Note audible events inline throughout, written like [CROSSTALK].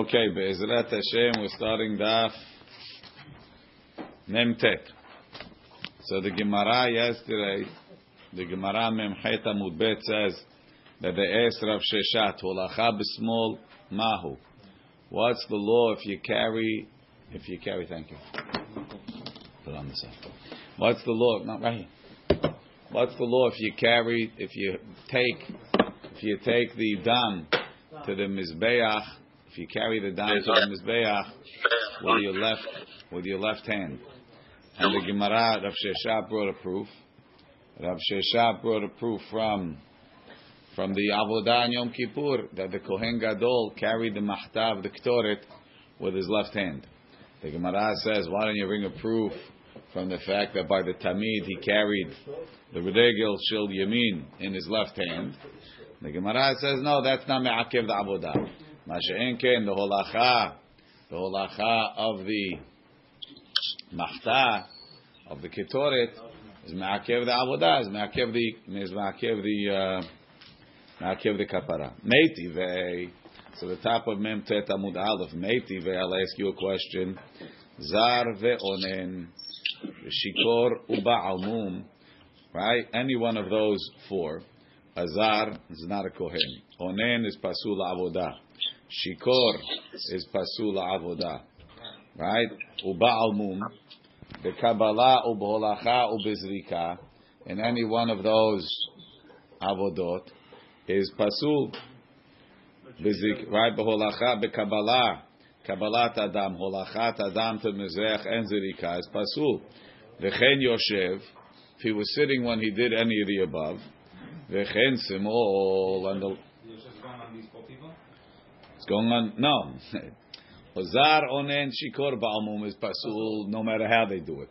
Okay, Be'ezrat Hashem, we're starting Daf Memtet. So the Gemara yesterday, the Gemara Memchet Amud Bet says that the asked Rav Sheshat, Holacha b'smol mahu. What's the law if you carry, if you carry, thank you. Put on the side. What's the law, not right here. What's the law if you carry, if you take, if you take the dam to the Mizbeach, if you carry the dam to the mizbeach with your left with your left hand, and the Gemara Rav Sheshat brought a proof. Rav Sheshat brought a proof from from the Avodah and Yom Kippur that the Kohen Gadol carried the Mahtav, the Ktoret, with his left hand. The Gemara says, why don't you bring a proof from the fact that by the Tamid he carried the Redegel Shil Yamin in his left hand? The Gemara says, no, that's not Me'akev the Avodah. Masha'enken, the holacha, the holacha of the mahta, of the ketoret, is ma'akev the avodah, is ma'akev the, is ma'akev the, uh, ma'akev the kapara. Meitivei, so the top of Mem Tet Amud Aleph, Meitivei, I'll ask you a question. Zar ve'onen, shikor uba uba'almum, right? Any one of those four. Azar is not a kohen. Onen is pasul avodah. Shikor is pasul avodah, right? Uba'al mum, the Kabbalah ubeholacha ubezrika, and any one of those avodot is pasul. Right? Beholacha bekabbalah, kabbalat adam, holachat adam to mezrech and zrika is pasul. V'chen yoshev, if he was sitting when he did any of the above, v'chen simol, and the going on. No. Ozar onen shikor ba'almum is pasul no matter how they do it.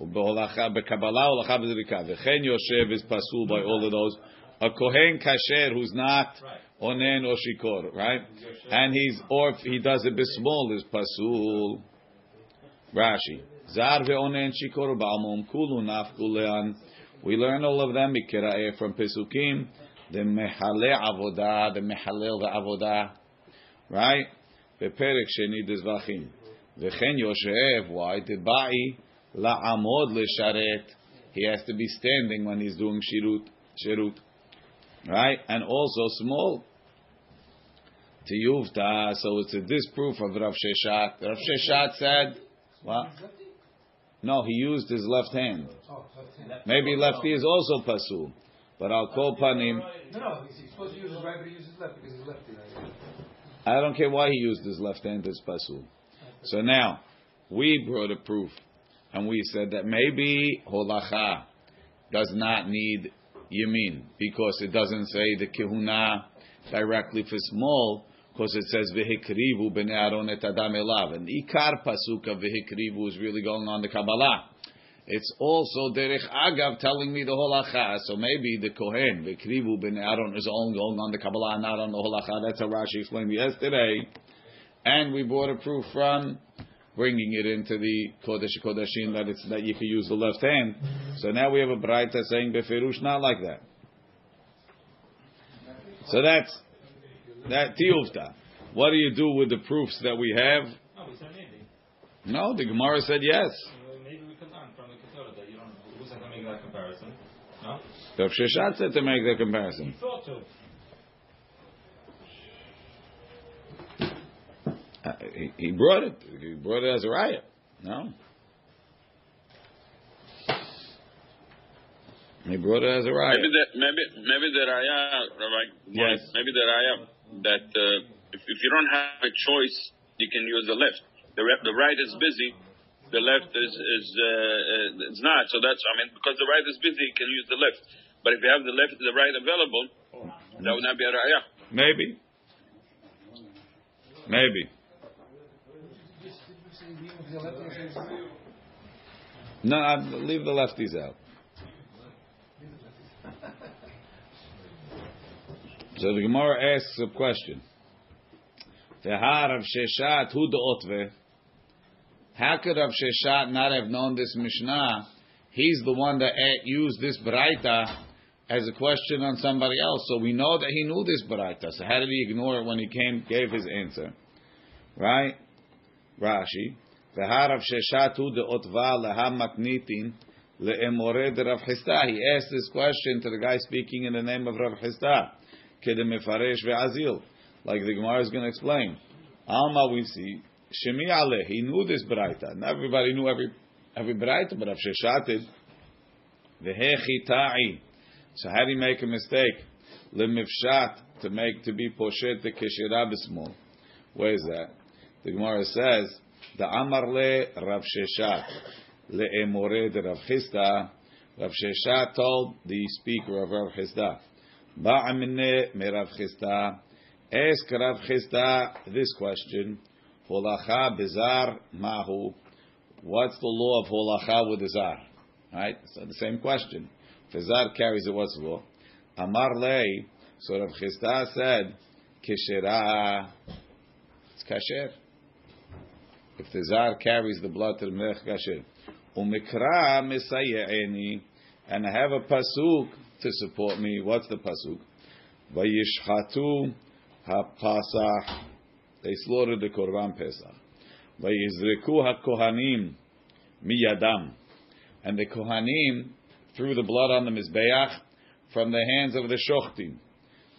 Bekabbalah holacha b'zrika. V'chen yoshev is pasul by all of those. A kohen kasher who's not onen or shikor, right? And he's or if he does it bismol is pasul. Rashi. Zar ve'onen shikor ba'almum kulu nafkulean. We learn all of them from Pesukim. The mehale avodah, the mehalel the avodah Right? בפרק שני דזבחים. וכן יושב, why? דבאי לעמוד לשרת. He has to be standing when he's doing shirut. shirut. Right? And also small. Tiyuvta, so it's a disproof of Rav Sheshat. Rav Sheshat said, what? No, he used his left hand. Maybe lefty is also pasul. But I'll call panim. No, no, he's supposed to use his right, but he uses his left because he's lefty. Right? I don't care why he used his left hand as pasul. So now, we brought a proof, and we said that maybe holacha does not need yamin because it doesn't say the kehuna directly for small, because it says vehikrivu ben Aaron et adam elav, and ikar pasuka vehikrivu is really going on the Kabbalah. It's also derech agav telling me the holacha. So maybe the kohen, the krivu ben Aaron, is only going on the Kabbalah, not on the holacha. That's how Rashi explained yesterday. And we brought a proof from bringing it into the kodesh kodeshim that it's that you can use the left hand. So now we have a braita saying beferush not like that. So that's that tiyuvta. What do you do with the proofs that we have? No, we said maybe. No, the Gemara said yes. Uh, Maybe we can learn from the Ketorah that you don't who said to make that comparison. No? Rav Sheshat said to make the comparison. He. Uh, he, he brought it. He brought it as a riot. No. He brought it as a riot. Maybe the maybe maybe the raya, Rabbi. Yes. Maybe the raya that uh, if, if you don't have a choice, you can use the left. The re- the right is busy, the left is is uh, uh, it's not. So that's I mean because the right is busy, you can use the left. But if you have the left the right available, that would not be a raya. Maybe. Maybe. No, I leave the lefties out. So the Gemara asks a question. How could Rav Sheshat not have known this Mishnah? He's the one that used this Baraita as a question on somebody else. So we know that he knew this Baraita. So how did he ignore it when he came, gave his answer? right? Rashi. He asked this question to the guy speaking in the name of Rav ve'azil. Like the Gemara is going to explain. Alma we see. Shemi aleh. He knew this braita. Not everybody knew every every braita, but Rav Sheshat did. V'hechita'i. So how do you make a mistake? Lemifshat to make to be poshet the keshira b'smol. Where is that? The Gemara says the Amar le Rav Sheshat le'emore de Rav Chisda. Rav Sheshat told the speaker of Rav Chisda, Ba'amine me Rav Chisda. Ask Rav Chisda this question: Holacha bizar mahu. What's the law of holacha with the zar? Right? So the same question. A carries it, what's the law? Amar lei. So Rav Chisda said, Kishera. It's kasher. If the zar carries the blood to the melech kasher. Umikra misaye'eni. And I have a pasuk to support me. What's the pasuk? Vayishchatu ha'pasach. They slaughtered the korban pesach. Vayizreku ha'kohanim miyadam. And the kohanim threw the blood on the mizbeach from the hands of the shochtim.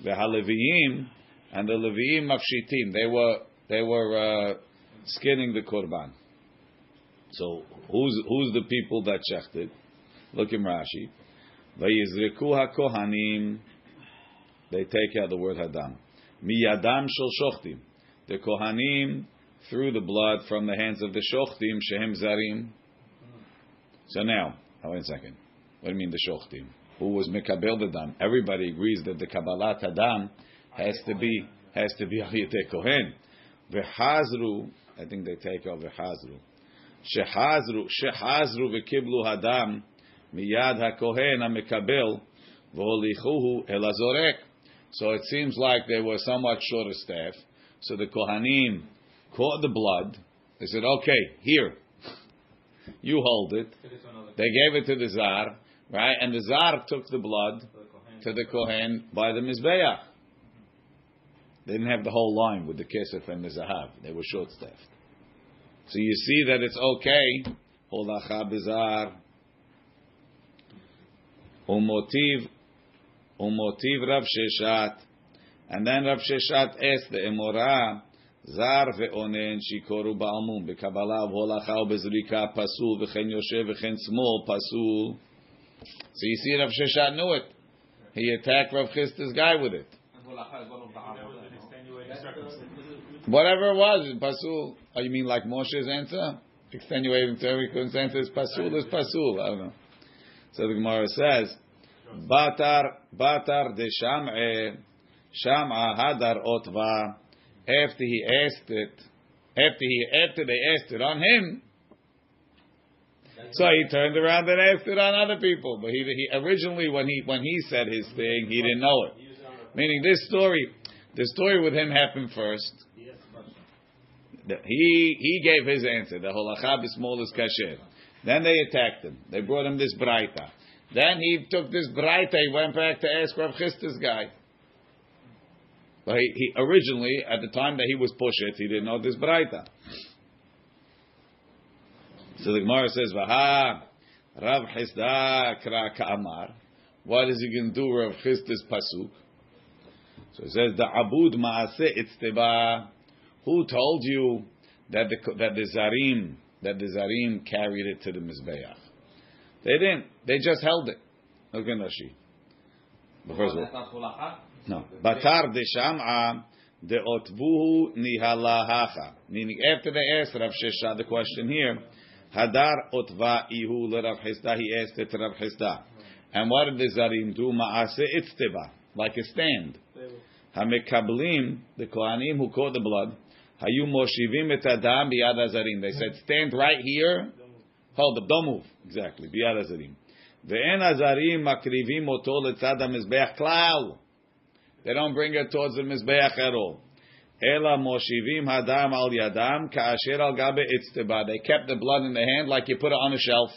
The haleviim and the leviim mafshitim. They were they were uh, skinning the korban. So who's who's the people that shechted? Look in Rashi. Vayizreku hakohanim. They take out the word hadam. Miyadam shel shochtim. The kohanim threw the blood from the hands of the shochtim shehem zarim. So now, oh, wait a second. What do you mean the shochtim? Who was mekabel the dam? Everybody agrees that the kabbalat hadam has to be has to be [LAUGHS] aliyete kohen. V'hazru, I think they take out v'hazru. Shehazru shehazru v'kiblu hadam miyad hakohen hamekabel v'holichuhu el hazorek. So it seems like they were somewhat short of staff. So the kohanim caught the blood. They said, "Okay, here, you hold it." Give it to another. They gave it to the zar, right? And the czar took the blood to the Kohen. to the kohen by the mizbeach. They didn't have the whole line with the kesef and the zahav. They were short staffed. So you see that it's okay. Holacha bizar. Umotiv, umotiv Rav Sheshat. And then Rav Sheshat asked the Emorah, זר ואונן שיכורו בעלמום, בקבלה ובהולכה ובזריקה פסול, וכן יושב וכן שמאל פסול. So you see Rav Sheshat knew it. He attacked Rav Chisda's guy with it. Whatever it was, pasul. Oh, you mean like Moshe's answer? Extenuating circumstances, answer is pasul is pasul. I don't know. So the Gemara says, Batar, Batar de Sham'e, Sham'a hadar otva. After he asked it, after he, after they asked it on him, so he turned around and asked it on other people. But he, he originally, when he when he said his thing, he didn't know it. Meaning this story, the story with him happened first. He he gave his answer. The holacha b'smol is kasher. Then they attacked him. They brought him this braita. Then he took this braita. He went back to ask Rav Chisda's guy. But he, he originally, at the time that he was pushed, he didn't know this braita. So the Gemara says, "Vaha Rav Chisda kra ka'amar." What is he going to do, Rav Chisda's pasuk? So it says the abud maase itzteba. Who told you that the that the zarim that the zarim carried it to the mizbeach? They didn't. They just held it. Look at Rashi. One. No. Batar de sham'a de nihalahacha. Meaning after they asked Rav Shesha the question here, hadar otva ihu le Rav He asked it to Rav Chisda. Hmm. And what did the zarim do? Maase itzteba, like a stand. Hamekablim, the Kohanim who caught the blood, Hayu moshivim et adam biyad hazarim. They said, stand right here. Hold up, don't move. Exactly, biyad hazarim. Ve'en hazarim makrivim oto letzad hamizbeach klal. They don't bring it towards the mizbeach at all. Ela moshivim hadam al yadam ka'asher al gabe itzteba. They kept the blood in the hand like you put it on a shelf.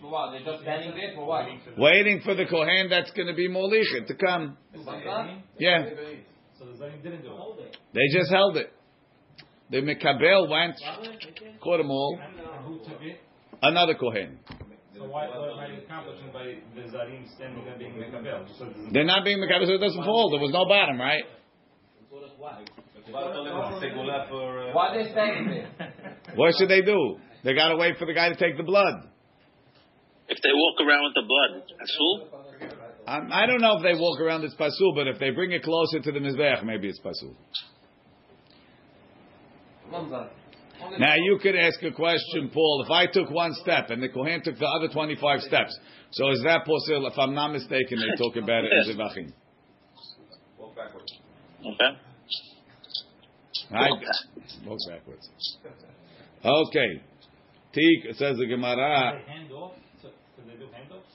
For what? They're just standing there for what? Waiting for the Kohen that's going to be molichet to come. Yeah. So the Zarim didn't do it. They just held it. The Mekabel went, caught them all. Uh, who took it? Another Kohen. So why, why am I accomplishing by the Zarim standing there being Mekabel? Just so it doesn't- They're not being Mekabel, so it doesn't fall. There was no bottom, right? Why they standing there? [LAUGHS] What should they do? They got to wait for the guy to take the blood. If they walk around with the blood, asul. I, I don't know if they walk around it's pasul, but if they bring it closer to the mizbech, maybe it's pasul. Mamzar. Now you could ask a question, Paul. If I took one step and the kohen took the other twenty-five steps, so is that possible? If I'm not mistaken, they talk about it in zivachim. Okay. Right? Walk Walk backwards. Okay. Tik it says the Gemara. They hand off? So, they do handoffs?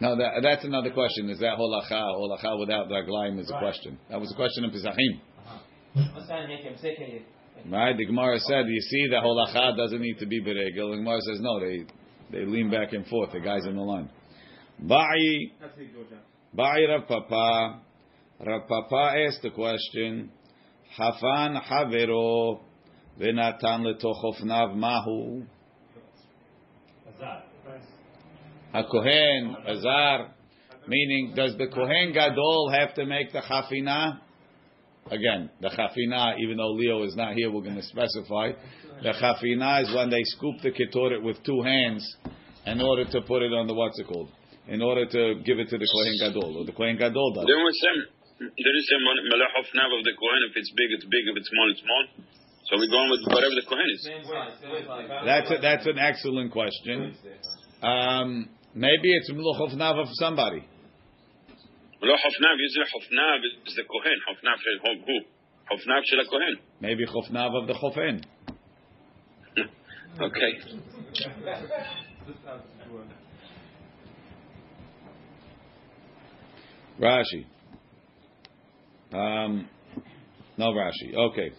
No, that, that's another question. Is that holacha? Holacha without raglaim is a question. That was a question in Pesachim. Uh-huh. Right? The Gemara said, you see that holacha doesn't need to be beregel. The Gemara says, no, they, they lean back and forth. The guy's in the line. Ba'i, Ba'i Rav Papa. Rav Papa asked the question, Hafan havero v'natan letochofnav mahu. Azar. A Kohen, Azar, meaning does the Kohen Gadol have to make the Chafina? Again, the Chafina, even though Leo is not here, we're going to specify. The Chafina is when they scoop the Ketoret with two hands in order to put it on the, what's it called? In order to give it to the Kohen Gadol, or the Kohen Gadol does there is a malach of nav of the Kohen. If it's big, it's big. If it's small, it's small. So we go on with whatever the Kohen is. That's a, that's an excellent question. Um, maybe it's malach of nav of somebody. Malach of nav is is the Kohen. Of nav who? Of nav shel Kohen. Maybe of nav of the Chofen. [LAUGHS] okay. Rashi. Um, no Rashi. Okay.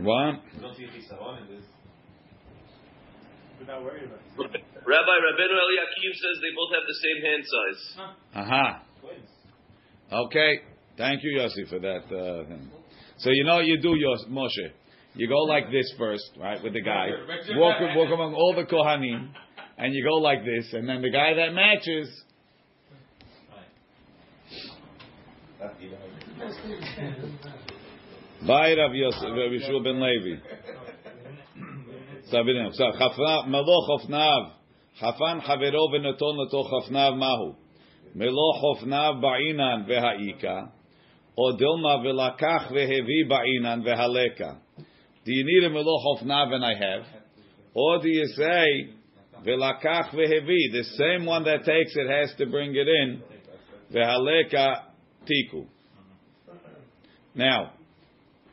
What? We don't see chisaron in this. We're not worried about it. Rabbi Rabbeinu Eliakim says they both have the same hand size. Aha. Okay. Thank you, Yossi, for that uh, thing. So you know what you do, Yos, Moshe. You go like this first, right, with the guy. Walk, walk among all the Kohanim, and you go like this, and then the guy that matches. Bye, Rav Yosef, Rav Yeshua ben Levi. סבירים. עכשיו, חפנה- מלוא חופניו, חפן חברו ונתון לתוך חפניו מהו? מלוא חופניו בעינן והאיכה, or Dilma velakach vehevi ba'inan vehaleka. Do you need a meloch of nav and I have? Or do you say velakach vehevi? The same one that takes it has to bring it in vehaleka tiku. Now,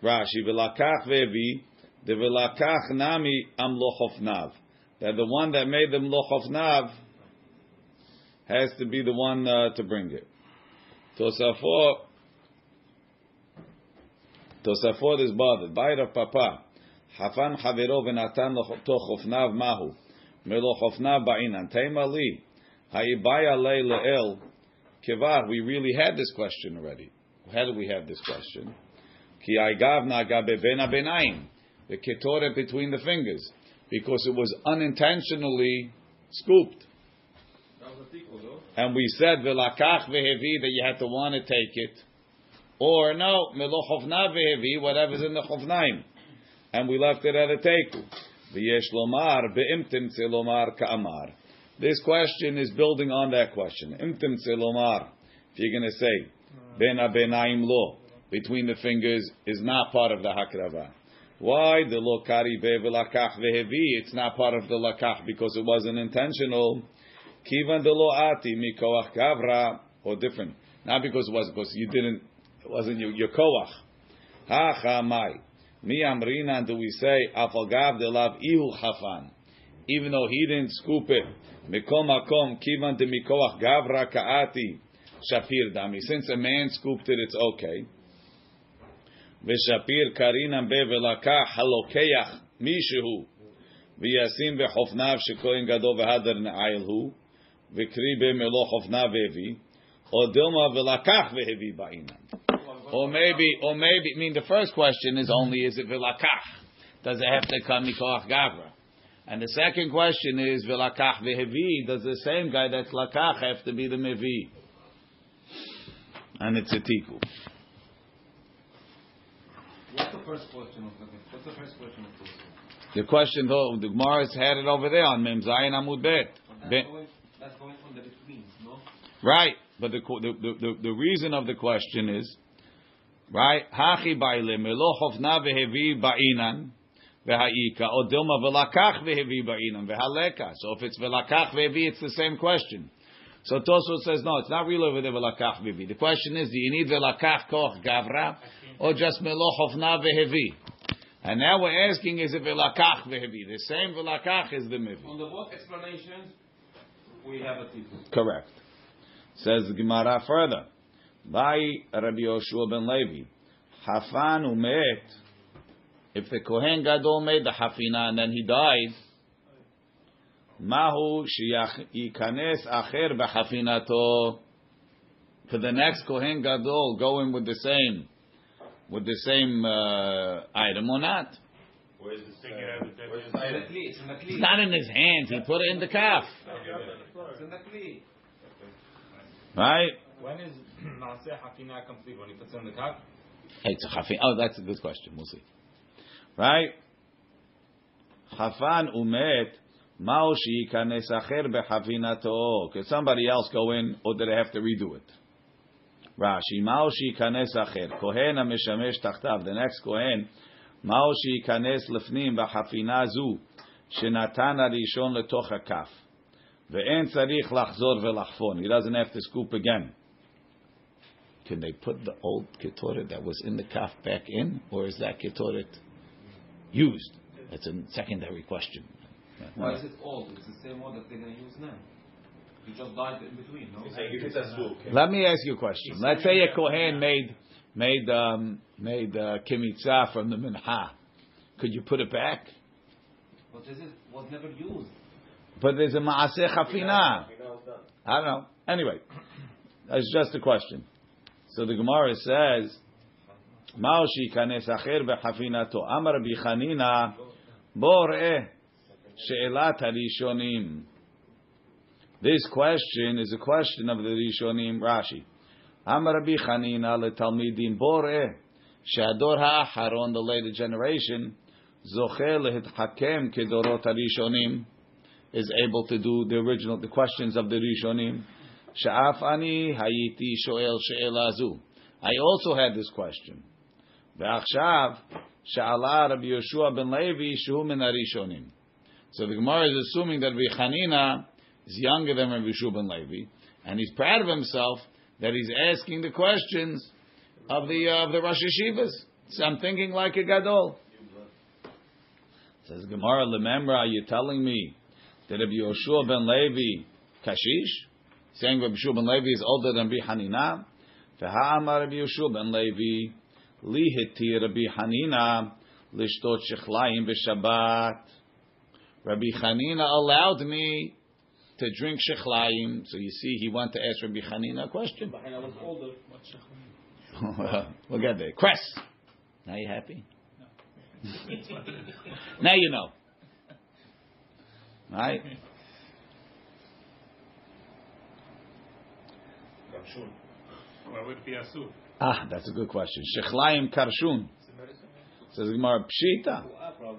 Rashi velakach vehevi the velakach nami amloch of nav. That the one that made the mloch of nav has to be the one uh, to bring it. Tosafot Tosafot is bothered. Bayit of Papa. Hafan chavero v'natan lochofnav mahu. Melochofnav ba'inan. Tema li. Ha'ibaya lei le'el. Kivar, we really had this question already. How did we have this question? Ki aigavna gabe bena benaim the ketoret between the fingers, because it was unintentionally scooped. And we said velakach vehevi that you had to want to take it, or no melochovna vehevi whatever's in the chovnaim, and we left it at a teku. V'yesh lomar beimtim lomar ka'amar. This question is building on that question. Imtim lomar. If you're going to say ben abenaim lo between the fingers is not part of the hakrava. Why the lo kari lakach vehevi? It's not part of the lakach because it wasn't intentional. Kivan de lo ati mikoach kavra or different. Not because it was because you didn't. It wasn't your, your koach. Ha chamai. Mi amrina do we say afalgav de lav ihu chafan? Even though he didn't scoop it. Mikom makom kivan de mikoach gavra kaati shafir dami. Since a man scooped it, it's okay. ושפיר קרינם בבלקח הלוקח מישהו וישים בחופניו שכהן גדול והדר נעיל הוא, וקרי במלוא חופניו והביא, או דילמה ולקח והביא בעינן. Or maybe, or maybe, I mean, the first question is only, is it vilakach? Does it have to come mikoach gavra? And the second question is, vilakach vehevi, does the same guy that's lakach have to be the mevi? And it's a tiku. What's the first question of the What's the first question? The question, though, the Gemara's had it over there on Mem Zayin Amud Bet. That's going, from the betweens, no? Right, but the, the, the, the, the reason of the question is, right, Hachi baile melo chofna vehevi ba'inan veha'ika, or dilma velakach vehevi ba'inan vehaleka. So if it's velakach vehevi, it's the same question. So Tosfot says, no, it's not really over there velakach vehevi. The question is, do you need the velakach koch gavra, or just melo chofna vehevi? And now we're asking, is it velakach vehevi? The same velakach is the mevi. On the both explanations, we have a tipu. Correct. Says the Gemara further. By Rabbi Yoshua ben Levi. Hafan umet. If the Kohen Gadol made the hafina and then he dies, Mahu shiyikanes acher b'hafinato. For the next Kohen Gadol, go in with the same, with the same uh, item or not? Where's the thing you have? It's the kli. It's in the It's kli. not in his hands. He put it in the calf, It's in the kli. right? When is [CLEARS THROAT] Maaseh Hafina complete? When he puts it in the cup? Hey, it's a chafin. Oh, that's a good question. We'll see. Right? Chafan umet. Mao sheyikanes acher bechafinato. Could somebody else go in, or did I have to redo it? Rashi. Mao sheyikanes acher. Kohen המשמש תחתיו. The next kohen. מהו שייכנס לפנים בחפינה זו שנתן הראשון לתוך הכף ואין צריך לחזור ולחפון. He doesn't have to scoop again. Can they put the old ketoret that was in the kaf back in, or is that ketoret used? That's a secondary question. Why is it old? It's the same one that they're going to use now. You just died in between, no? Let me ask you a question. Let's say a kohen made made um, made uh, kimitzah from the mincha. Could you put it back? But this is, was never used. But there's a maaseh chafina. I don't know. Anyway, that's just a question. So the Gemara says, "Mao shikanes acher bechafinato." Amar Rabbi Chanina, boreh she'elat harishonim. This question is a question of the Rishonim. Rashi. Amar Rabbi Chanina letalmidim boreh she'ador ha'acharon, the later generation, zocher lehithakem kedorot harishonim is able to do the original, the questions of the Rishonim. Sha'af ani hayiti shoel she'ela. I also had this question. Ve'achshav sha'ala Rabbi Yeshua ben Levi shehu min harishonim. So the Gemara is assuming that Rabbi Chanina is younger than Rabbi Yeshua ben Levi, and he's proud of himself that he's asking the questions of the uh, of the Rosh Yeshivas. So I'm thinking like a gadol. Says Gemara, remember, are you telling me that Rabbi Yoshua ben Levi kashish, saying Rabbi Yoshua ben Levi is older than Rabbi Hanina? V'ha'amar Rabbi Yoshua ben Levi li hiti Rabbi Hanina lishtot shechlayim b'Shabbat. Rabbi Hanina allowed me to drink shechlayim. So you see, he wanted to ask Rabbi Hanina a question. [LAUGHS] we'll get there. Cress. Now you happy? [LAUGHS] now you know. Right? [LAUGHS] Why would it be Asur? Ah, that's a good question. Shechlayim karshun. Says Gemara, pshita.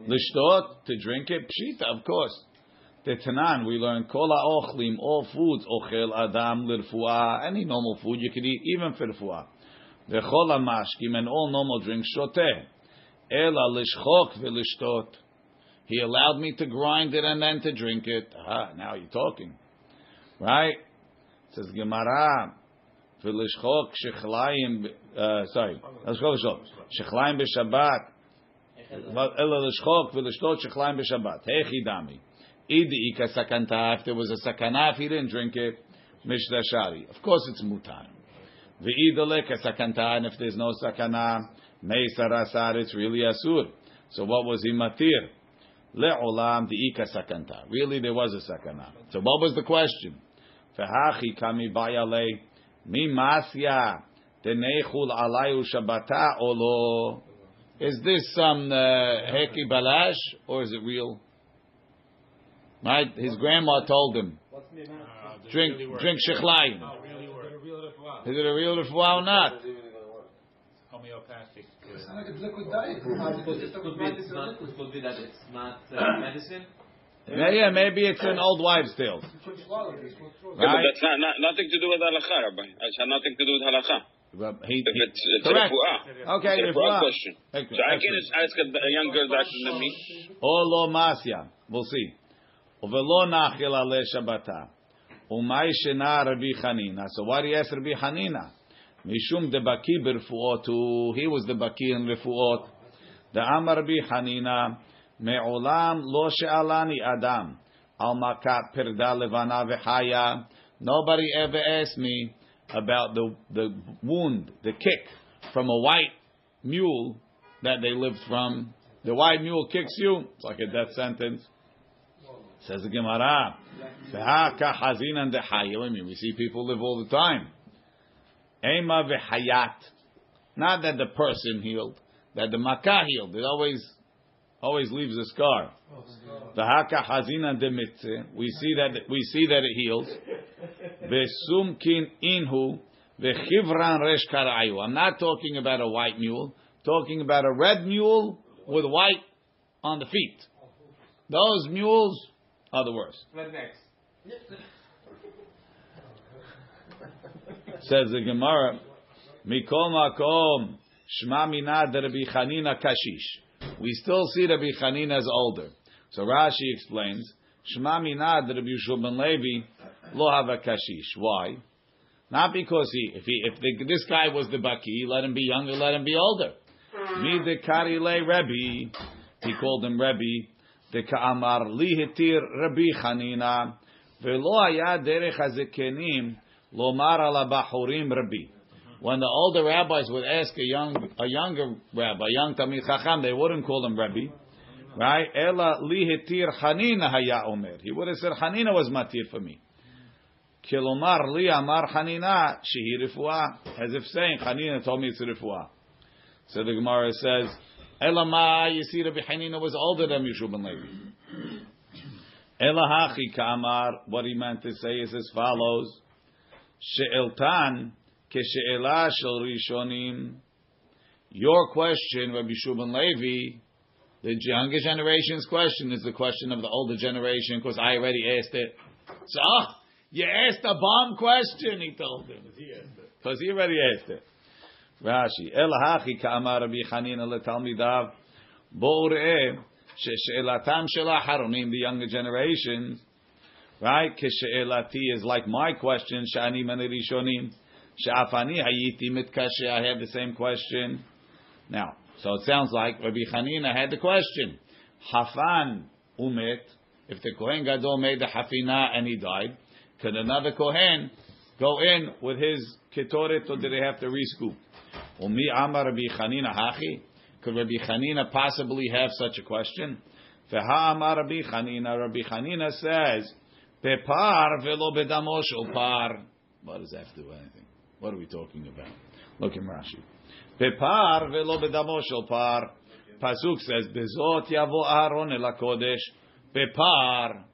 Lishtot, to drink it, pshita, of course. The Tanan, we learn kol ochlim, all foods, ochel adam lirfuah, any normal food you can eat, even for refuah. V'chol mashkim, and all normal drinks, shoteh. Ela lishchok v'lishtot. He allowed me to grind it and then to drink it. Ah, now you're talking. Right? Says Gemara, uh, sorry, lishchok lishchok, shechlayim b'shabbat, ela lishchok v'lishtot shechlayim b'shabbat. Hechi dami. Idi ika sakanta, if there was a sakana, if he didn't drink it, shari. Of course it's mutar. Leka sakanta, and if there's no sakana, meisar asar, it's really asur. So what was he matir? le'olam di'ika sakanta. Really, there was a sakana. So what was the question? Fehachi kami bayale mi masya tenechul alayu shabata olo. Is this some uh, heki balash or is it real? Right? His grandma told him, Uh, does it drink really drink shechlayim. Really work. Is it a real refuah or not? Homeopathic. It's not like it's liquid diet. It could, it could be it's not. It be that it's not uh, [COUGHS] medicine. Yeah, yeah, maybe it's an old wives' tale. You put swallow it, it's what throws Yeah, but Right? that's not, not nothing to do with halacha, Rabbi. It's had nothing to do with halacha. But he- If it's, it's Correct. refuah. Okay, it's a refuah refuah. question. So I can just ask a, a young girl doctor than me. Olo masya. We'll see. Uvelo nachil ale Shabbata. Umay shena Rabbi Chanina. So why do you ask Rabbi Chanina? Mishum de baki berfuotu. He was the baki in refuot. The Amar Rabbi Chanina. Nobody ever asked me about the, the wound, the kick from a white mule that they lived from. The white mule kicks you. It's like a death sentence. Says the Gemara. "V'haka hazinan. I mean, we see people live all the time. Ema. Not that the person healed, that the makkah healed. It always, always leaves a scar. V'haka hazinan demitze. We see that we see that it heals. V'sumkin inhu v'chivran resh karayu. I'm not talking about a white mule. Talking about a red mule with white on the feet. Those mules are the worst. Rednecks. Says the Gemara, Mikol Makom, Shma Minad Rabbi Chanina Kashish. We still see Rabbi Chanina as older. So Rashi explains, Shma Minad Rabbi Shulman Levi Lo Hava Kashish. Why? Not because he, if he, if the, this guy was the Baki, let him be younger, let him be older. Mi de Kari Le Rebbe, he called him Rebbe, The Ka'amar Li Hitir Rabbi Chanina, Velo Derech HaZekenim, Lomar ala Bahurim Rabbi. When the older rabbis would ask a young, a younger rabbi, a young Talmid Chacham, they wouldn't call him Rabbi. Right? Ela li hitir Hanina haya omer. He would have said Hanina was matir for me. Kilomar li amar Hanina shehi refuah. As if saying Hanina told me it's refuah. So the Gemara says, Ela ma, see Rabbi Hanina was older than Yeshua ben Levi. Ela hachi ka'amar, what he meant to say is as follows. She'eltan כשאלה של ראשונים, your question, Rabbi Shubin Levi, the younger generation's question is the question of the older generation, because I already asked it. So, ah, you asked a bomb question, he told him. Because he already asked it. Rashi, El hachi ka'amar Rabbi Chanina letalmidav, bo re'eh, she'elatam shel haronim, the younger generations, right? Keshe'elati is like my question, shani mani rishonim, she'afani hayiti mitkashe, I have the same question. Now, so it sounds like Rabbi Chanina had the question. Hafan umet, if the Kohen Gadol made the hafina and he died, could another Kohen go in with his ketoret or did they have to rescoop? Umi amar Rabbi Chanina hachi? Could Rabbi Chanina possibly have such a question? Feha amar Rabbi Chanina, Rabbi Chanina says, Pepar velo bedamo shel par. What does that have to do with anything? What are we talking about? Look in Rashi. Pepar velo bedamo shel par. Pasuk says, Bezot yavo Aaron el hakodesh. Pepar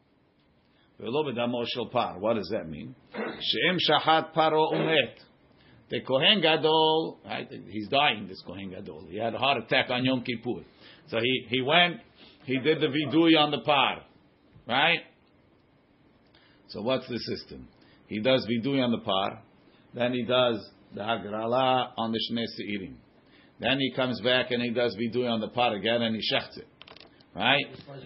velo bedamo shel par. What does that mean? She'em shachat paro umet. The Kohen Gadol, right? He's dying. This Kohen Gadol. He had a heart attack on Yom Kippur. So he he went. He did the vidui on the par, right? So what's the system? He does vidui on the par, then he does the hagrala on the shnei seirim. Then he comes back and he does vidui on the par again and he shechts it, right?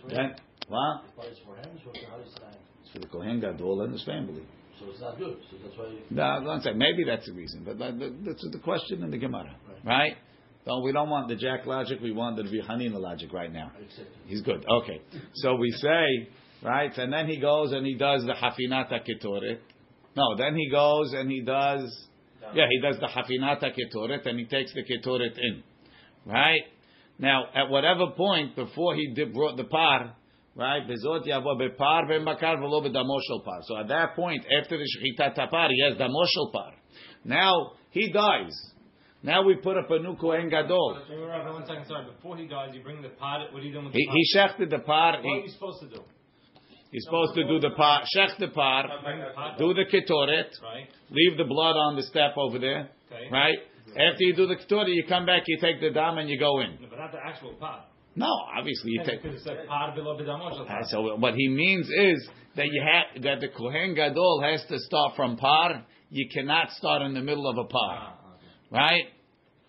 Then what? It's for him, it's for the house side. It's Kohen Gadol and his family. So it's not good. So that's why. No, don't say maybe that's the reason, but that- that's the question in the Gemara, right? No, we don't want the Jack logic. We want the Hanina logic right now. He's good. Okay. So we say, right? And then he goes and he does the Hafinata Ketoret. No, then he goes and he does, yeah, he does the Hafinata Ketoret and he takes the Ketoret in. Right? Now, at whatever point before he did, brought the par, Right? Vezot yavo bepar v'makar v'lo b'damoshel par. So at that point, after the shechita tapar, he has damoshel par. Now he dies. Now we put up a new kohen gadol. Wait, wait, wait, one second, sorry. Before he dies, you bring the par. What are you doing with He, the pot? he shechted the par. what are you supposed to do? He's supposed to do the par, shech the par, Bring the pot. do the ketoret, leave the blood on the step over there. Right? After you do the ketoret, you come back, you take the dam, and you go in. No, but not the actual pot. No, obviously you take. Because it said below. Uh, So what he means is that you have that the kohen gadol has to start from par. You cannot start in the middle of a par, Ah, okay. right?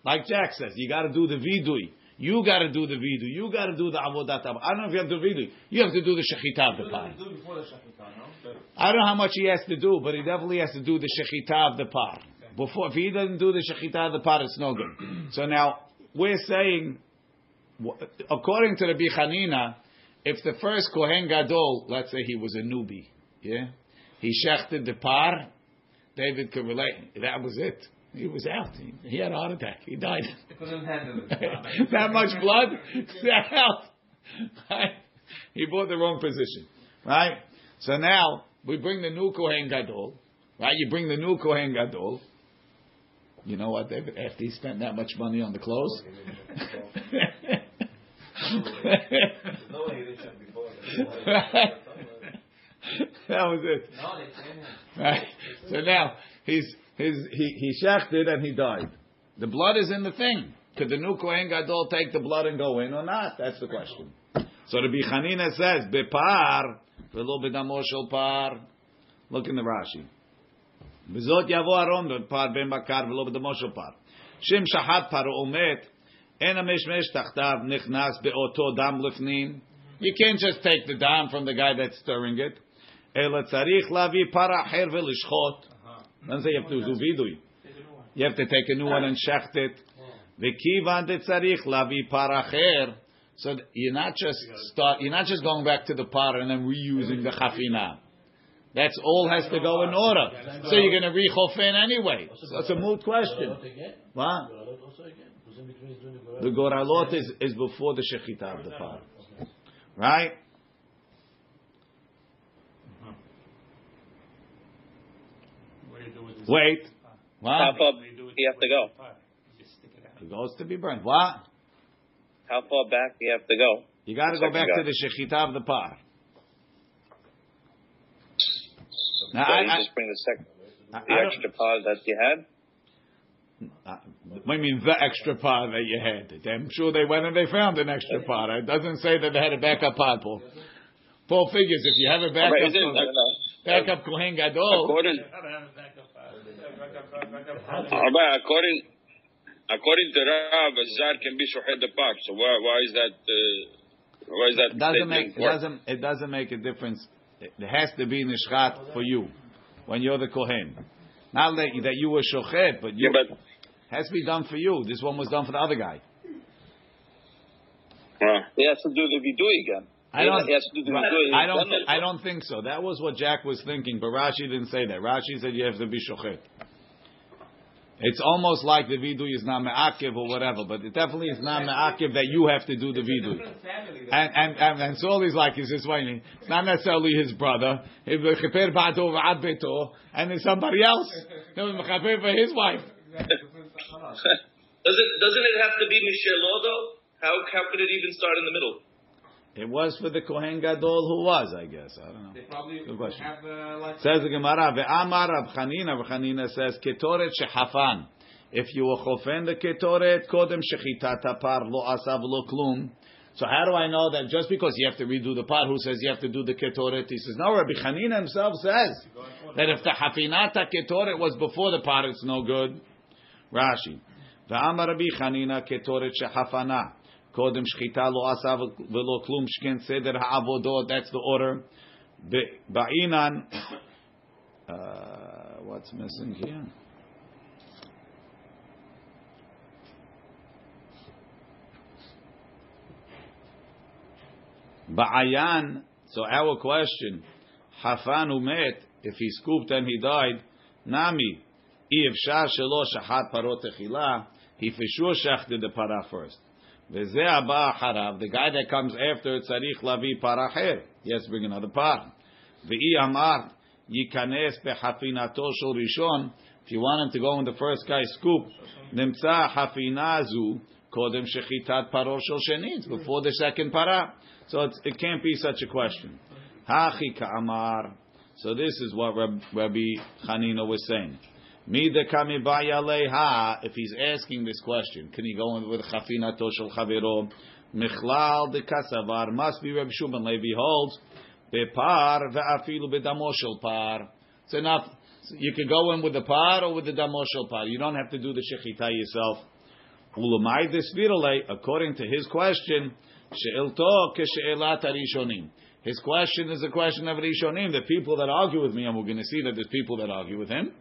Like Jack says, you got to do the vidui. You got to do the vidu. You got to do the avodat. I don't know if you have to do vidui. You have to do the shechita of the par. Do it before the shechita, no? I don't know how much he has to do, but he definitely has to do the shechita of the par. Before, if he doesn't do the shechita of the par, it's no good. [CLEARS THROAT] So now we're saying, according to the Bichanina, if the first kohen gadol, let's say he was a newbie, yeah, he shechted the par, David could relate. That was it. He was out. He, he had a heart attack. He died. Couldn't handle it. [LAUGHS] that much blood? That out. Right? [LAUGHS] He bought the wrong position. Right? So now we bring the new Kohen Gadol. Right? You bring the new Kohen Gadol. You know what, David? After he spent that much money on the clothes. No way he did check before. that was it. No, they train him. Right? So now he's his, he, he shechted and he died. The blood is in the thing. Could the new Kohen Gadol take the blood and go in or not? That's the question. So Rabbi Chanina says, Bepar, v'lo b'damo shel par. Look in the Rashi. V'zot yavo aron par ben bakar v'lo b'damo shel par. Shem shahat par omet, en ameshmesh tachtav nichnas be'oto dam lifnim. You can't just take the dam from the guy that's stirring it. Ela tzarich lavi par acher v'lishchot. Doesn't say you have to do vidui. You have to take a new one and shecht it. V'kivan detzarich lavi paracher. So you're not just start. You're not just going back to the par and then reusing the chafina. That's all has to go in order. So you're going to rechofin anyway. So that's a moot question. What? The goralot is, is before the shechita of the par, right? What do you do with this? Wait. How What? far do you do with do you have to go? pot? You just it goes to be burned. What? How far back do you have to go? You got to go back to the shechita of the par. Now, So I, you I, just bring the second, I, the I extra pause that you had. don't, I, what do you mean the extra par that you had? I'm sure they went and they found an extra par. It doesn't say that they had a backup par, Paul. Paul figures if you have a backup, Right, is it, I don't backup Kohen Gadol, According, according, according to Rav, a zar can be shohed the pot. So why, why is that? Uh, why is that it doesn't make it doesn't it doesn't make a difference. It has to be nishchat for you when you're the Kohen. Not that, that you were shochet, but you Yeah, but has to be done for you. This one was done for the other guy. uh, he has to do the vidui again. I don't. He has to do the vidui. I don't. I don't think so. That was what Jack was thinking, but Rashi didn't say that. Rashi said you have to be shochet. It's almost like the vidu is not me'akiv or whatever, but it definitely is not me'akiv that you have to do the vidu. Family. And and and, and so he's like is this way. It's not necessarily his brother. If the cheper ba'ato v'ad beto, and it's somebody else. No, mechaper for his wife. [LAUGHS] Doesn't doesn't it have to be Mishelo though? How how could it even start in the middle? It was for the Kohen Gadol who was, I guess. I don't know. They probably Good question. have uh, like Says the Gemara, ve'amar Rab Chanina, Rab Chanina says, ketoret shehafan. If you were chofen the ketoret, kodem shechitat apar, lo asav lo klum. So how do I know that just because you have to redo the part, who says you have to do the ketoret? He says, no, Rabbi Chanina himself says that if the hafinata ketoret was before the part, it's no good. Rashi. Ve'amar Rabbi Chanina ketoret shehafana. Kodem shchita lo asa velo klum shken seder ha'avodot. That's the order. Ba'inan. What's missing here? Ba'ayan. So our question, Hafan umet, if he scooped and he died, Nami, if shah shelo shahat parot He for sure shachted the parah first. The guy that comes after tzarich lavi paracher. He has to bring another par. V'i amar yikanes behafinato shel rishon. If you want him to go in the first guy's scoop, nimtza hafinazu kodem shechitat paro shel shenit before the second para. So it can't be such a question. Hachi ka'amar. So this is what Rabbi Hanina was saying. If he's asking this question, can he go in with chafinato shel chaviro? Michlal de kasavar must be Rabbi Shuman Levi holds bepar ve'afilu bedamo shel par. It's enough. You can go in with the par or with the damo shel par. You don't have to do the shechita yourself. Ulumai desvirale, according to his question, she'ilto keshe'elat arishonim. His question is a question of Rishonim. The people that argue with me, and we're going to see that there's people that argue with him.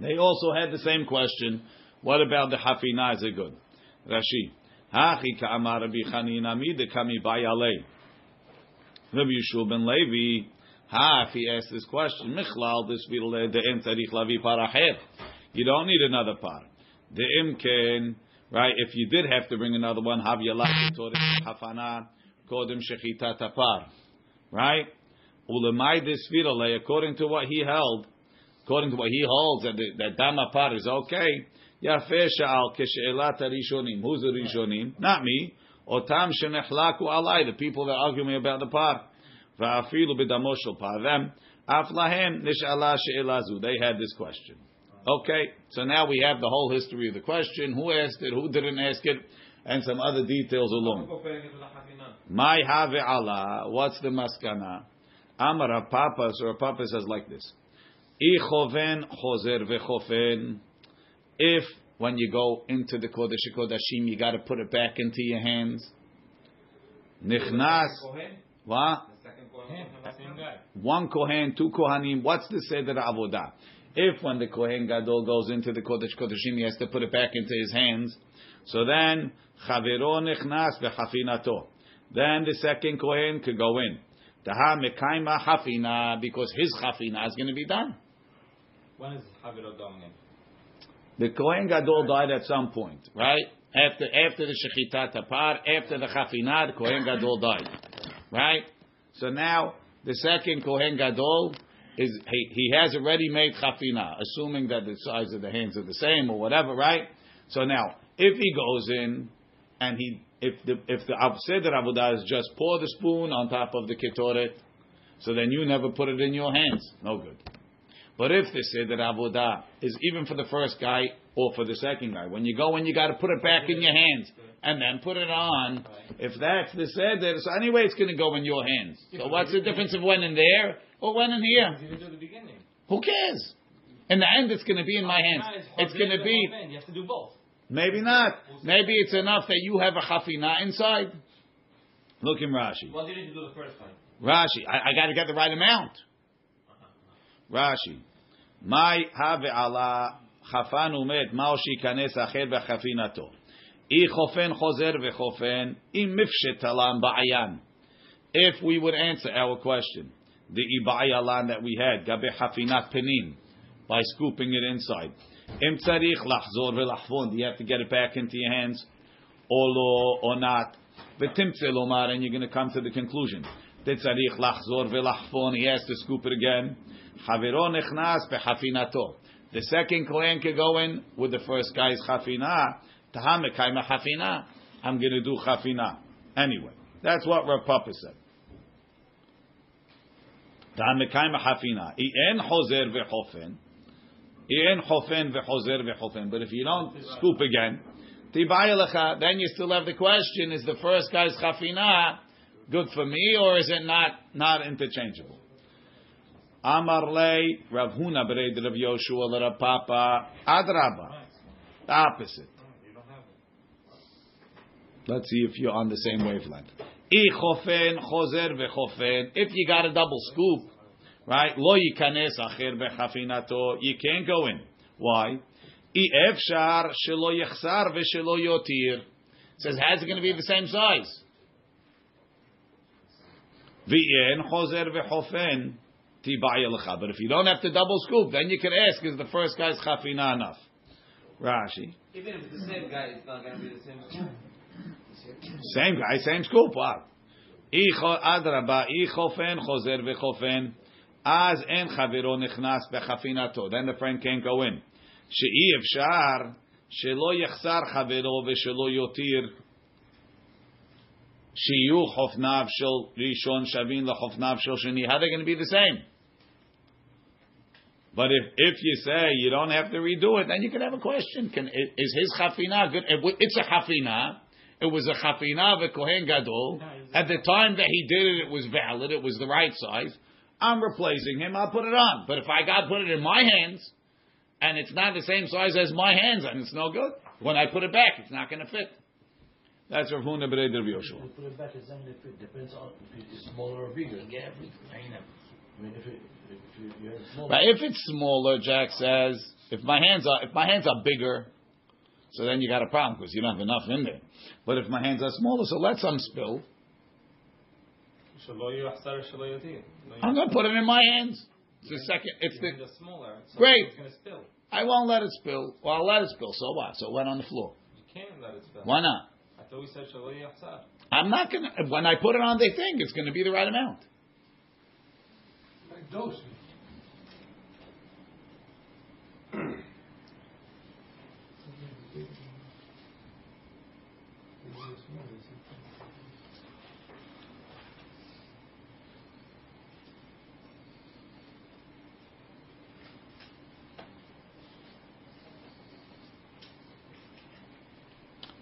They also had the same question. What about the hafina? Is it good? Rashi. Hachi ka'amar Rabbi Chanina mi kami bayale. Rabbi ben Levi. Ha, if he asked this question, Michlal this tzarich lavi. You don't need another par. The imken, right? If you did have to bring another one, have yalach hafana kodem shechitat par, right? Ulemai this according to what he held, according to what he holds that the, that dama par is okay. Yafeh sha'al keshe'elat rishonim. Who's the rishonim? Not me. Otam shenechlaku alai. The people that argue me about the par. Va'afilu b'damoshel par. Them. Aflahem nish'ala she'elazu. They had this question. Okay, so now we have the whole history of the question. Who asked it? Who didn't ask it? And some other details along. My have Allah. What's the maskana? Amar Papas or Papa says like this. Ichoven chozer vechofen. If when you go into the Kodesh Kodashim, you got to put it back into your hands. Nichnas. What? One kohen, two kohanim. What's the seder avodah? If when the kohen gadol goes into the Kodesh Kodashim, he has to put it back into his hands. So then chaviro nichnas v'chafinato. Then the second kohen could go in. Taha mekaima hafina because his hafina is going to be done. When is Chaviro going in? The Kohen Gadol died at some point, right? After after the Shechitat Tapar, after the Chafina, the Kohen Gadol died, right? So now the second Kohen Gadol is he, he has already made Chafina, assuming that the size of the hands are the same or whatever, right? So now if he goes in and he if the if the Seder is just pour the spoon on top of the ketoret, so then you never put it in your hands, no good. But if the Seder Avodah is even for the first guy or for the second guy, when you go in, you got to put it back in your hands and then put it on. If that's the Seder, so anyway, it's going to go in your hands. So what's the difference of when in there or when in here? Who cares? In the end, it's going to be in my hands. It's going to be. You have to do both. Maybe not. Maybe it's enough that you have a chafina inside. Look in Rashi. What did you do the first time? Rashi, I, I got to get the right amount. Uh-huh. Rashi, ala chafan umet mao shikanes acher b'chafinato. I chofen chozer v'chofen im mifshet talam ba'ayan. If we would answer our question, the ibayalan that we had, gabe hafinat penin, by scooping it inside. Im tzarich lachzor v'lachvon, do you have to get it back into your hands? Or or not? V'timtze lomar, and you're going to come to the conclusion. He has to scoop it again. The second kohen can go in with the first guy's chafina. Tahamekaima. I'm going to do chafina. Anyway, that's what Rav Papa said. Tahamekaima hafina. En chozer vechofen. En chofen vechozer vechofen. But if you don't scoop again, then you still have the question: Is the first guy's chafina good for me, or is it not not interchangeable? Amar lei Rav Huna bereid Rav Yoshua Rav Papa Adraba. The opposite. Let's see if you're on the same wavelength. If you got a double scoop, right? Lo yikanes acher bechafinato. You can't go in. Why? Efshar shelo yechsar yotir. Says, how's it going to be the same size? V'yen chozer vechofen. But if you don't have to double scoop, then you can ask, is the first guy's chafina enough? Rashi. Even if it's the same guy, it's not going to be the same scoop. Same guy, same scoop. What? אדרבה, אי חופן חוזר וחופן, אז אין חברו נכנס בחפינתו. Then the friend can't go in. שאי אפשר שלא יחסר חברו ושלא יותיר Shiyu Chofnav Shel Rishon Shavin LaChofnav Shel Sheni. How they going to be the same? But if, if you say you don't have to redo it, then you can have a question. Can, is his chafina good? It's a chafina. It was a chafina of a kohen gadol. At the time that he did it, it was valid. It was the right size. I'm replacing him. I'll put it on. But if I got put it in my hands, and it's not the same size as my hands, and it's no good. When I put it back, it's not going to fit. That's Rav Huna B'nei Rav Yoshua. Put it back as if it depends on if it's smaller or bigger. Yeah, I mean, if, it, if, you, smaller. Right, if it's smaller, Jack says, if my hands are if my hands are bigger, so then you got a problem because you don't have enough in there. But if my hands are smaller, so let some spill. I'm going to put them in my hands. It's the second. It's the smaller. So great. I won't let it spill. Well, I'll let it spill. So what? So it went on the floor. You can't let it spill. Why not? So we said I'm not gonna. When I put it on they think it's gonna be the right amount.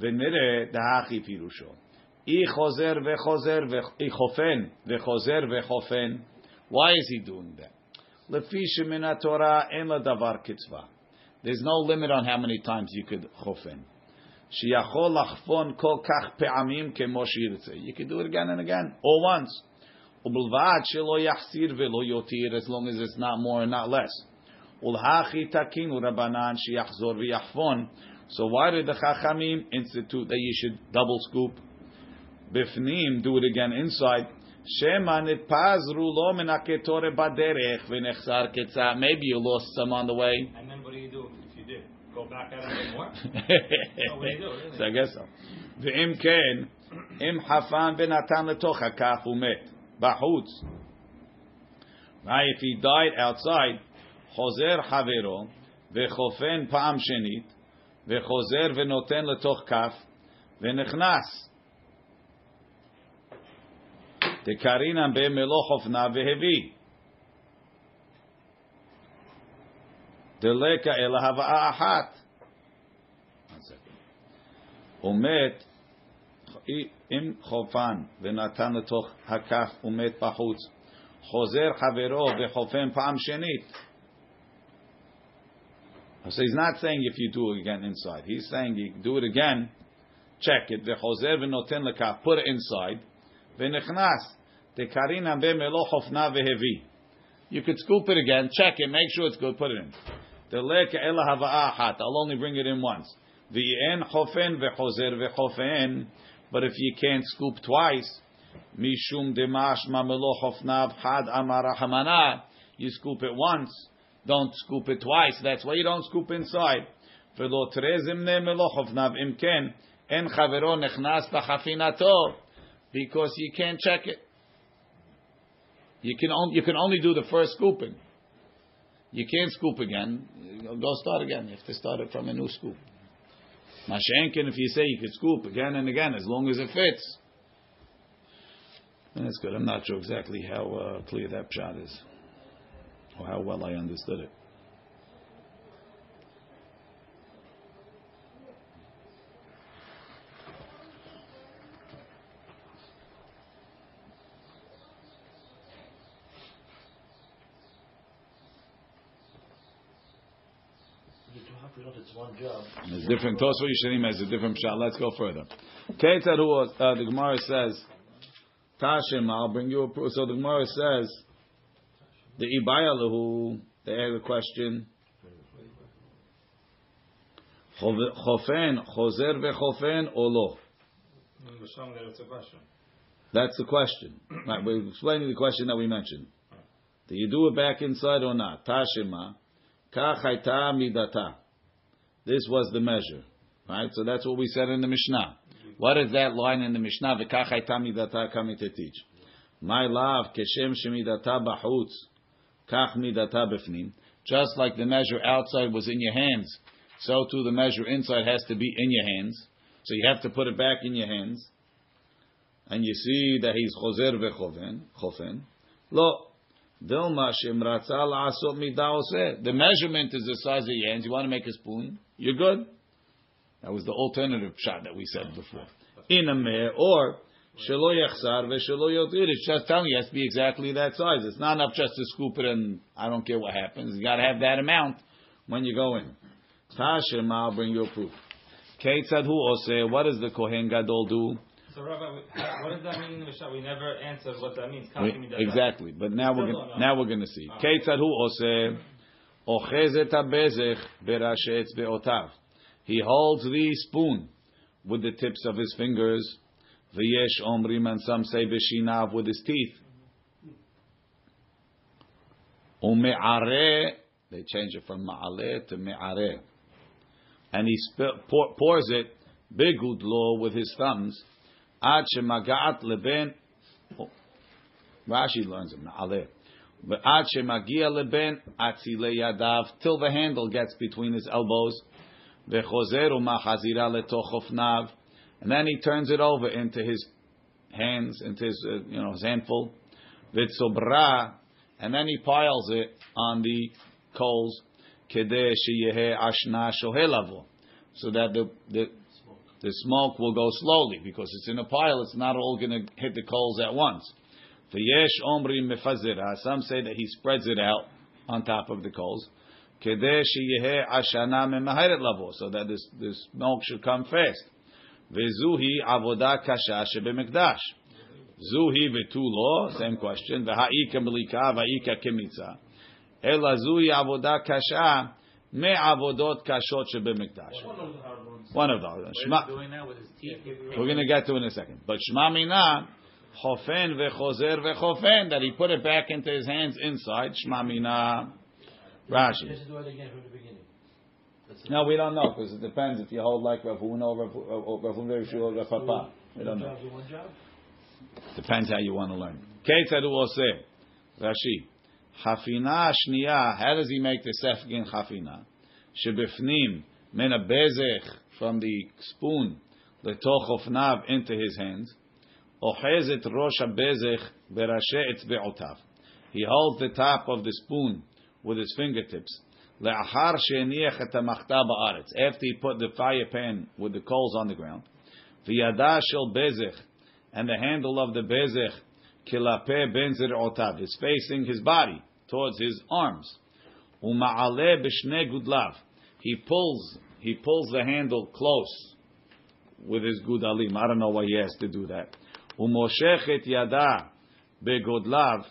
ונראה דהכי פירושו. אי חוזר וחוזר, אי חופן וחוזר וחופן. Why is he doing that? לפי שמן התורה אין לדבר קצבה. There's no limit on how many times you could חופן. שיכול לחפון כל כך פעמים כמו שירצה. You can do it again and again, or once. ובלבד שלא יחסיר ולא יותיר, as long as it's not more and not less. ולהכי תקינו רבנן שיחזור ויחפון. So why did the Chachamim institute that you should double scoop? בפנים, do it again inside. שמא נתפזרו לא מן הקטורת בדרך ונחסר קצה. Maybe you lost some on the way. And then what do you do if you did? Go back at it more? [LAUGHS] what do you do, really? so I guess so. ואם כן, אם חפן ונתן לתוך הכף ומת, בחוץ. Right, if he died outside, חוזר חברו וחופן פעם שנית, וחוזר ונותן לתוך כף, ונכנס. דקרינן במלוא חופנה והביא. דלקה אלא הבאה אחת. ומת, אם חופן ונתן לתוך הכף ומת בחוץ, חוזר חברו וחופן פעם שנית. So he's not saying if you do it again inside. He's saying do it again, check it, v'chozer v'noten l'ka, put it inside, v'nechnas, tekarin abe melo chofna v'hevi. You could scoop it again, check it, make sure it's good, put it in. the Delek ela hava'ahat, I'll only bring it in once. V'en chofen v'chozer v'chofen, but if you can't scoop twice, mishum demash mamelo chofnav had amara hamana, you scoop it once, don't scoop it twice, that's why you don't scoop inside. ולא תראה זמנה מלוא חופניו, אם כן, אין חברו נכנס בחפינתו, because you can't check it. You can, on, you can only do the first scooping. You can't scoop again. Go start again. You have to start it from a new scoop. Mashenkin, if you say you could scoop again and again, as long as it fits, then that's good. I'm not sure exactly how uh, clear that shot is, or how well I understood it. The two If not, it's one job. It's different. Tosfot Yeshanim has a different shot. Let's go further. Ketzad uh, the Gemara says, Tashim, I'll bring you a proof. So the Gemara says, the Ibaya lahu, they have a question. Chofen, chozer vechofen, or lo? The Sham, there is a question. That's the question. Right, we're explaining the question that we mentioned. Do you do it back inside or not? Tashima, kach hayta midata. This was the measure. Right? So that's what we said in the Mishnah. What is that line in the Mishnah? V'kach hayta midata coming to teach. My love, keshem shemidata bachutz, kach midata befnim. Just like the measure outside was in your hands, so too the measure inside has to be in your hands. So you have to put it back in your hands and you see that he's chozer vechoven, chofen, lo, dilma shemratza la'asot midah The measurement is the size of your hands. You want to make a spoon, you're good. That was the alternative shot that we said before. In a meh, or shelo yachsar ve'shelo yotir. It's just telling you it has to be exactly that size. It's not enough just to scoop it and I don't care what happens. You got to have that amount when you go in. Tashem, I'll bring you a proof. Keitzad hu oseh. What does the kohen gadol do? So, Rabbi, what does that mean in the We never answered what that means. We- Exactly, but now we're gonna, now we're going to see. Keitzad hu oseh ochez et habezech berashe etzbeotav. He holds the spoon with the tips of his fingers. V'yesh omrim and some say b'shinav with his teeth. Ume'areh, they change it from ma'aleh to me'areh. And he sp- pour, pours it bigudlo with his thumbs. Ad shemagaat leben oh, Rashi learns it, Ma'aleh. But ad shemagia leben atzile yadav till the handle gets between his elbows. Vechozer umachazira letoch and then he turns it over into his hands, into his uh, you know his handful. Vitsobra, and then he piles it on the coals. Kedeh sheyehe ashna shohelavo, so that the the the smoke will go slowly because it's in a pile. It's not all going to hit the coals at once. V'yesh omri mefazira. Some say that he spreads it out on top of the coals. Kedeh sheyehe ashana memaheret lavo, so that this the smoke should come fast. Vezuhi avodah kasha shebemekdash. Zuhi v'tulo, same question. V'ha'ika melika v'ha'ika kemitza. Ela zuhi avodah kasha me avodot kashot shebemekdash. One of those. Shema, doing that with his teeth. we're going to get to it in a second. But Shema Mina, Chofen vechozer vechofen, that he put it back into his hands inside. Shema Mina, Rashi. Let's do it again from the beginning. That's it. No, we don't know because it depends if you hold like Rav Huna or Rav or Rav Huna, Rav Rav Papa. We don't know. jobs in one job? Depends how you want to learn. Ketzadu oseh. Rashi. Hafina shniya. How does he make the sefgin hafina? Shebefnim min a bezech from the spoon letoch ofnav into his hands. Ohezet rosh bezech berashe etzbeotav. He holds the top of the spoon with his fingertips. Le'achar et hamachta ba'aretz. After he put the fire pan with the coals on the ground. V'yada shel bezech and the handle of the bezech kilape ben zir'otav is facing his body towards his arms. Uma'ale b'shnei gudlav. He pulls he pulls the handle close with his gudalim. I don't know why he has to do that. Umoshech et yada begodlav,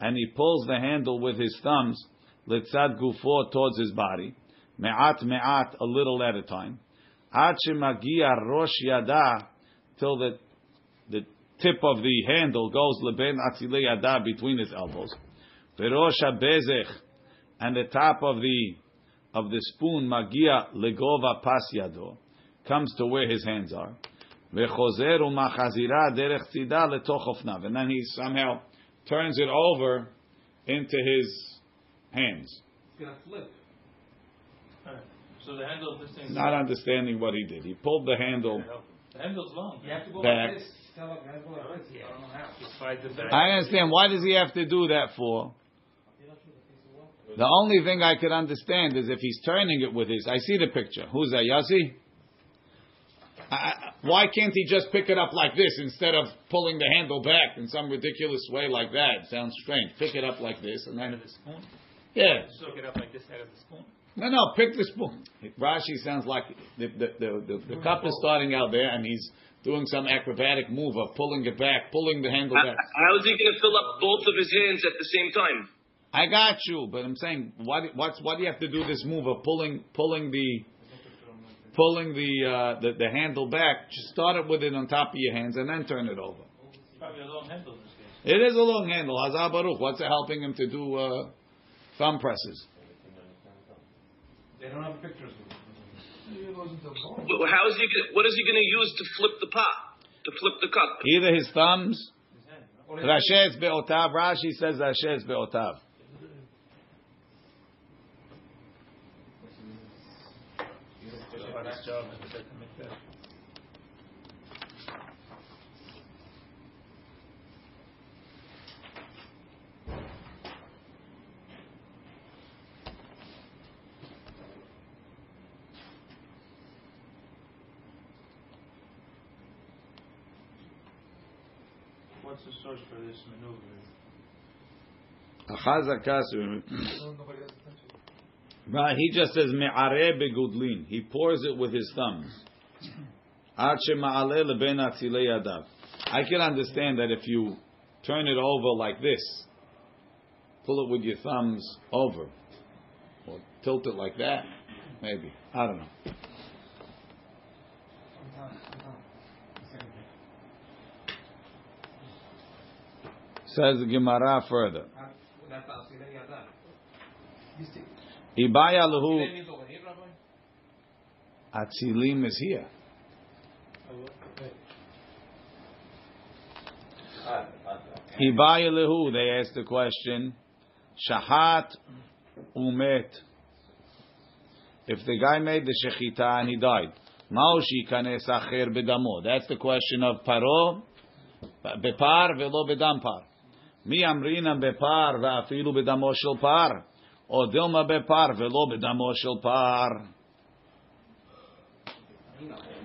and he pulls the handle with his thumbs litzad gufo towards his body. Me'at me'at, a little at a time. Ad shemagia rosh yada, till the the tip of the handle goes leben atzile yada between his elbows. Verosh bezech, and the top of the of the spoon magia legova pas yado comes to where his hands are. Derech tzida letoch ofnav, and then he somehow turns it over into his hands. It's gonna flip. So the handle of this thing. Not understanding what he did. He pulled the handle. The handle's long. You have to go Back. like this. Tell him, guys, go like this. I don't know how. Just slide the back. I understand. Why does he have to do that for? The only thing I could understand is if he's turning it with his. I see the picture. Who's that? Yossi? I, I, why can't he just pick it up like this instead of pulling the handle back in some ridiculous way like that? Sounds strange. Pick it up like this and Out then. Of the spoon. Yeah. Just pick it up like this out of the spoon. No, no, pick the spoon. Rashi sounds like the, the, the, the, the cup is starting out there and he's doing some acrobatic move of pulling it back, pulling the handle back. how is he going to fill up both of his hands at the same time? I got you, but I'm saying, why, what's, why do you have to do this move of pulling, pulling the, pulling the, uh, the, the handle back? Just start it with it on top of your hands and then turn it over. Probably a long handle in this case. It is a long handle. Hazar Baruch. What's it helping him to do uh, thumb presses? They don't have pictures of it. Well, How is he? Gonna, what is he going to use to flip the pot? To flip the cup? Either his thumbs. His hand. Or Rashes be'otav. Rashi says Rashes be'otav. Nice job, Mr. Beck. What's the he just says me'areh begudlin. He pours it with his thumbs. I can understand that if you turn it over like this, pull it with your thumbs over, or tilt it like that, maybe. I don't know. Says the Gemara further. Ibaya atzilim is here. Ibaya. They asked the question. Shahat umet. If the guy made the shechita and he died, maushi kanes acher bedamo. That's the question of paro, bepar velo bedam par. Mi amrinam bepar ve'afilu bedamo shel par. או דילמה בפר ולא בדמו של פר.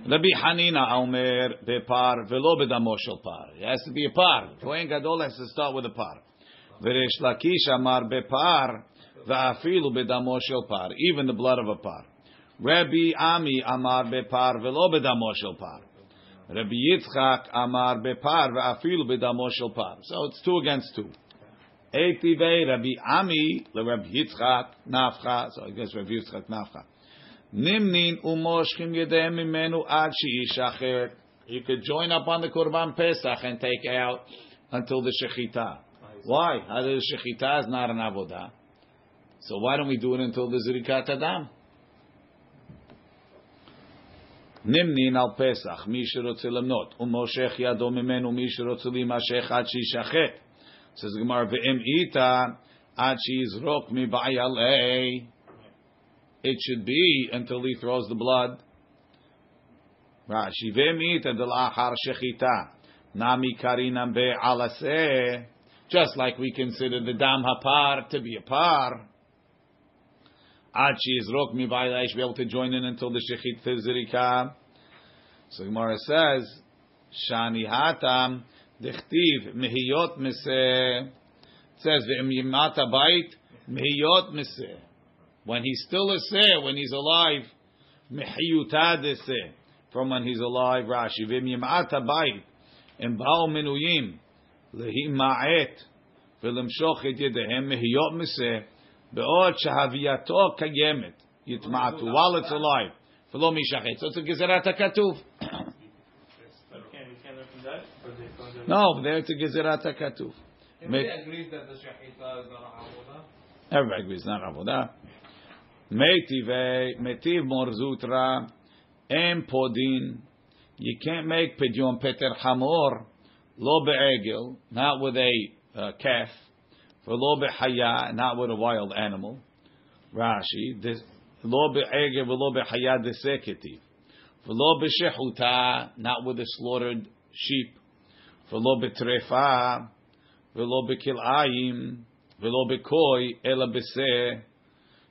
רבי חנינא אומר בפר ולא בדמו של פר. It has to be a par. כהן גדול has to start with a par. וריש לקיש אמר בפר ואפילו בדמו של פר. Even the blood of a par. רבי עמי אמר בפר ולא בדמו של פר. Rabbi Yitzchak Amar Bepar ve'afil b'damo shel par. So it's two against two. Eitivei Rabbi Ami leRabbi Yitzchak Nafcha. So I guess Rabbi Yitzchak Nafcha. Nimnin umoshchim yedeim imenu ad sheishacher. You could join up on the Korban Pesach and take out until the Shechita. Why? How the Shechita is not an avodah. So why don't we do it until the Zirikat Adam? נמנין על פסח, מי שרוצה למנות, ומושך ידו ממנו מי שרוצה להימשך עד שישחט. Says the Gemara, "Ve'em ita ad sheizrok mi ba'yalei." It should be until he throws the blood. Rashi, "Ve'em ita delachar shechita nami karinam be'alaseh." Just like we consider the dam hapar to be a par. Ad sheizrok mi ba'yalei should be able to join in until the shechit zirika. So Gemara says, "Shani hatam." Dechtiv mehiyot. It says v'imyimat abayit mehiyot miseh. When he's still a seh, when he's alive, mehiyutah deseh. From when he's alive, Rashi v'imyimat abayit em ba'u menuyim lehima'et v'lemshoch et yedehem mehiyot miseh be'od shahaviyato kayemet yitma'atu while it's alive. V'lo mishachet. So it's a gezerat hakatuv. So we can't, we can't learn from that? Or they from the- No, there it's a gezerat hakatuv. Everybody agrees that the Shechita is not a Avodah. Everybody agrees, not avodah. Metive, metiv Mar Zutra, em podin. You can't make pidyon peter hamor, lo be'egel, not with a uh, calf, for V'lo b'chaya, not with a wild animal. Rashi, lo b'ege v'lo b'chaya For V'lo b'shechuta, not with a slaughtered sheep. V'lo b'trefa, v'lo b'kil'ayim, v'lo b'koi, ela b'seh.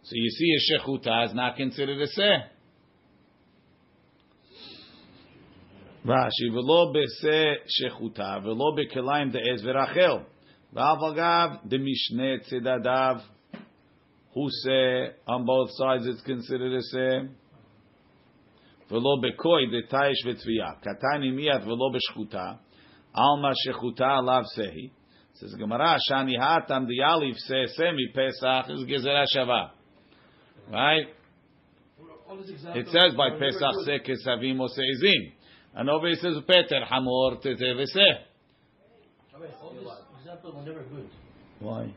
So you see a shechuta is not considered a seh. Rashi, v'lo b'seh shechuta, v'lo b'kil'ayim de'ez v'rachel. ורחל. ואף אגב, דמשנה צדדיו, who say on both sides it's considered a say. ולא בקוי דתייש ותביעה. קטני מיד ולא בשחוטה. עלמא שחוטה עליו סהי. Says Gemara, Shani hatam dialif se semi Pesach is gezerah shava. Right? It says by Pesach se kesavim o seizim. And over it says Peter hamor tete vese. All these examples were never good. Why?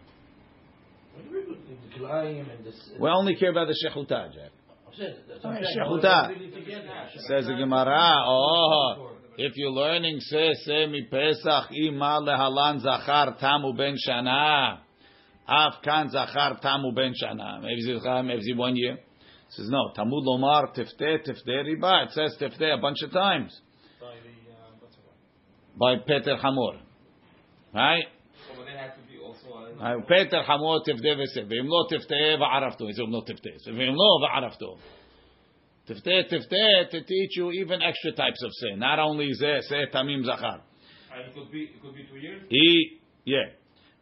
Were never good. The Kilayim and this. We only care about the shechuta, Jack. I'm saying, that's what I'm saying. shechuta. Really together. Says the Gemara, oh, if you're learning say, se mi Pesach ima lehalan zachar tamu ben shana, af kan zachar tamu ben shana. Maybe maybe one year. Says no. Tamud lomar tifte tifte riba. It says tifte a bunch of times By the, uh, by? Peter Hamor, right? Said no tifte. So v'im lo v'arafto. Tifte tifte to teach you even extra types of sin. Not only ze se tamim zachar. it could be, it could be two years. E yeah.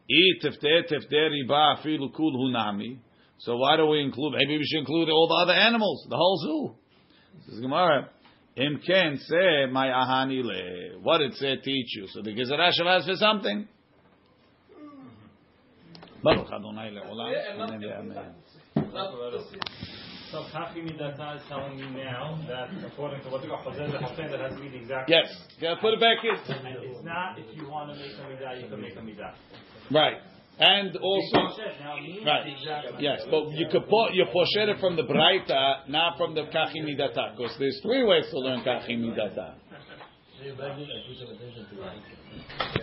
E tifte tifte riba afilu kul hunami. So why do we include? Maybe we should include all the other animals, the whole zoo. This is Gemara. Im ken say my ahani le. What did say teach you? So the Gezerah Shavas for something. Baruch Adonai le'olam. Amen ve'amen. So Kachi Midata is telling me now that according to what the Chazal the Hashem that has to be the exact. Yes. Yeah, put it back in. And it's not if you want to make a midah, you can make a midah. Right. And also, right. Yes, but you could put you posher it from the Braita, not from the Kachi Midata, because there's three ways to learn Kachi [LAUGHS]